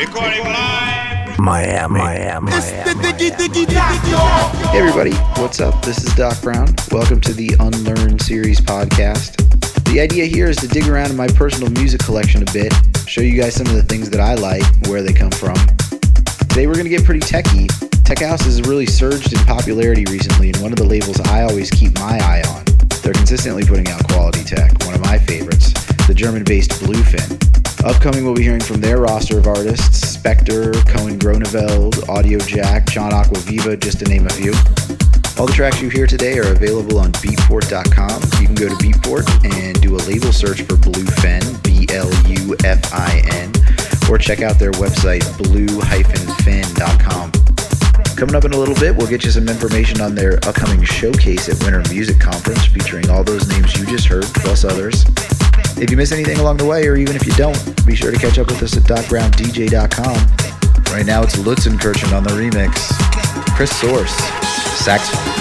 Recording live. Miami, Miami, Miami. Hey everybody, what's up? This is Doc Brown. Welcome to the Unlearn Series podcast. The idea here is to dig around in my personal music collection a bit, show you guys some of the things that I like, where they come from. Today we're going to get pretty techy. Tech House has really surged in popularity recently, and one of the labels I always keep my eye on. They're consistently putting out quality tech, one of my favorites, the German based Blufin. Upcoming, we'll be hearing from their roster of artists Spektre, Koen Groeneveld, Audio Jack, John Acquaviva, just to name a few. All the tracks you hear today are available on beatport.com. You can go to Beatport and do a label search for Blufin, B L U F I N, or check out their website, blue-fin.com. Coming up in a little bit, we'll get you some information on their upcoming showcase at Winter Music Conference featuring all those names you just heard, plus others. If you miss anything along the way, or even if you don't, be sure to catch up with us at docbrowndj.com. Right now, it's Lutzenkirchen on the remix. Chris Source, saxophone.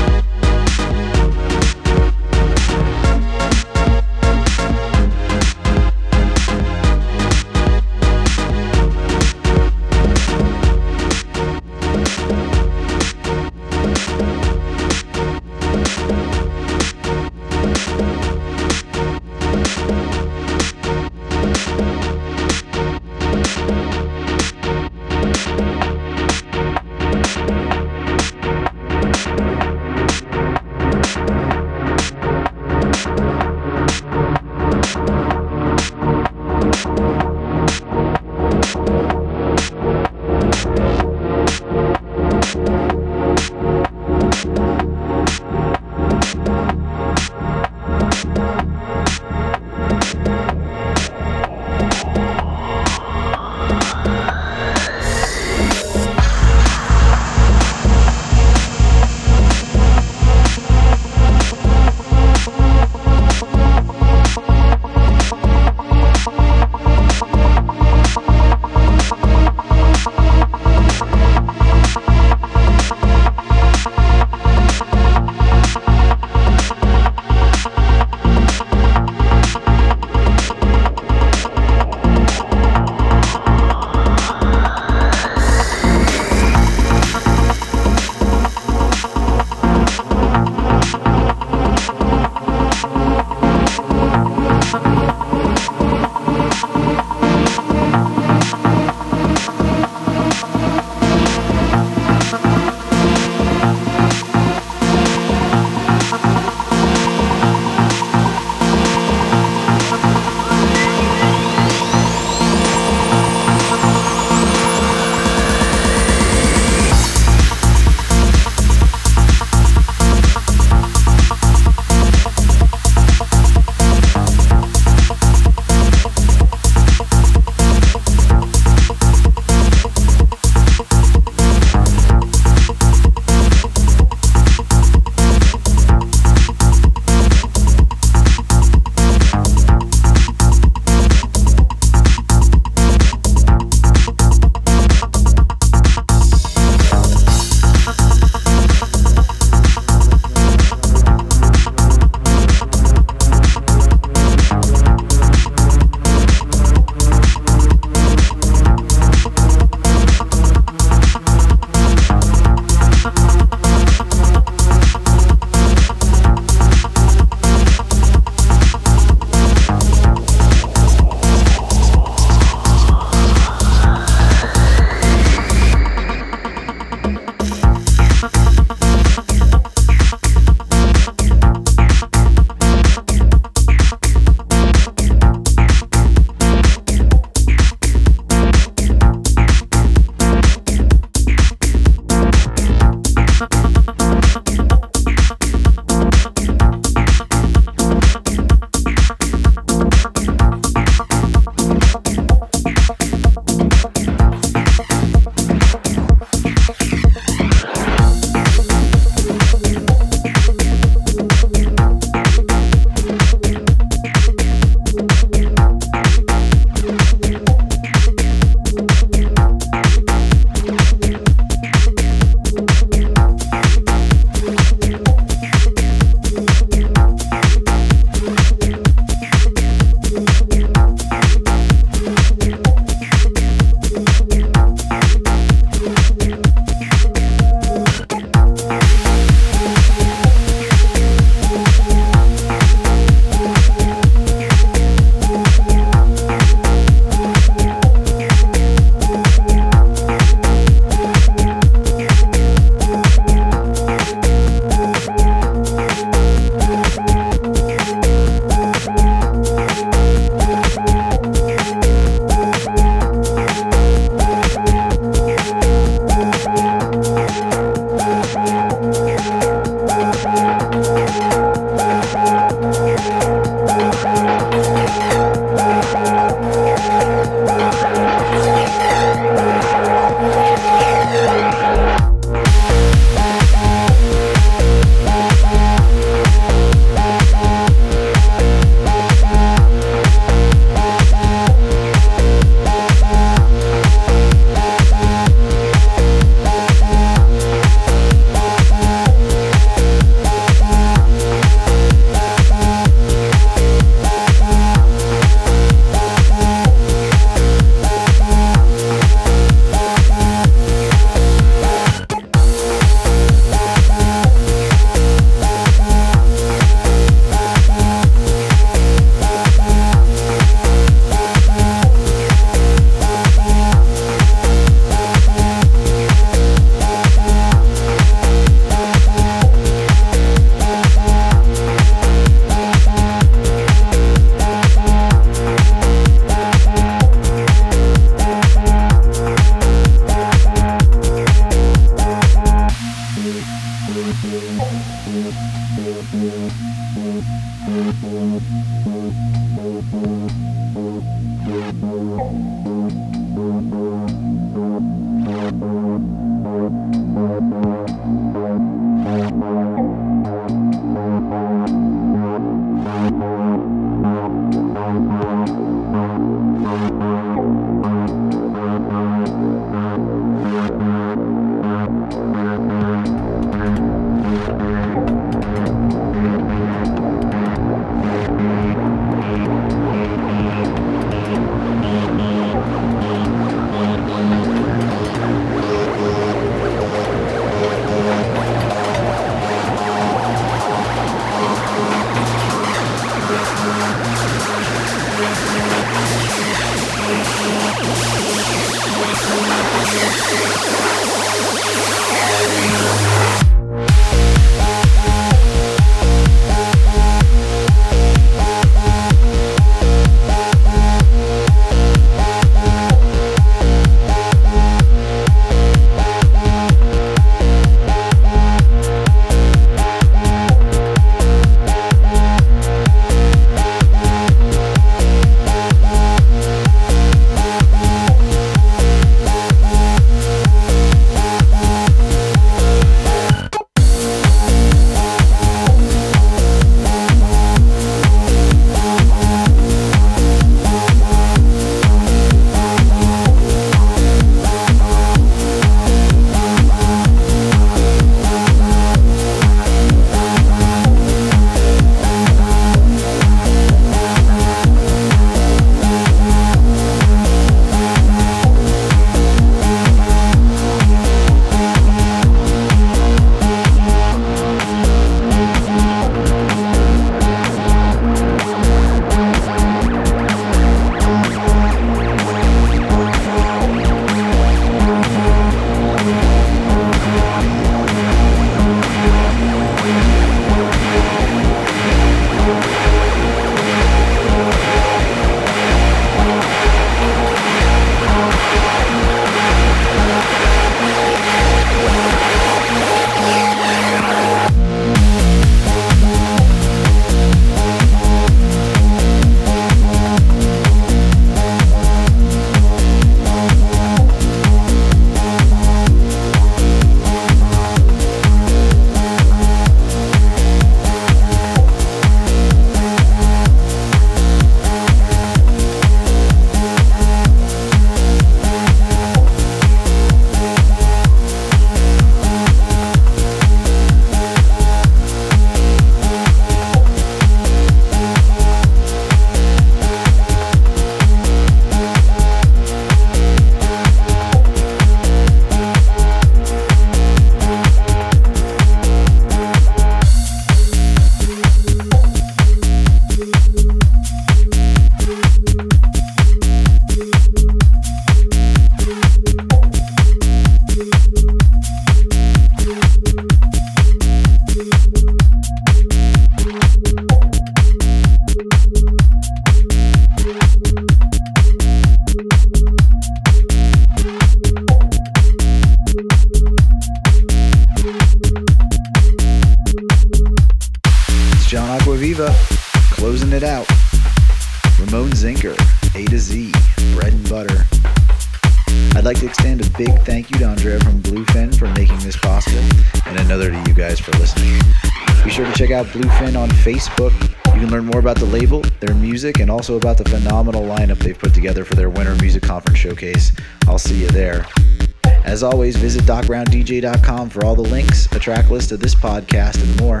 As always, visit docbrowndj.com for all the links, a track list of this podcast, and more.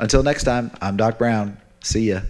Until next time, I'm Doc Brown. See ya.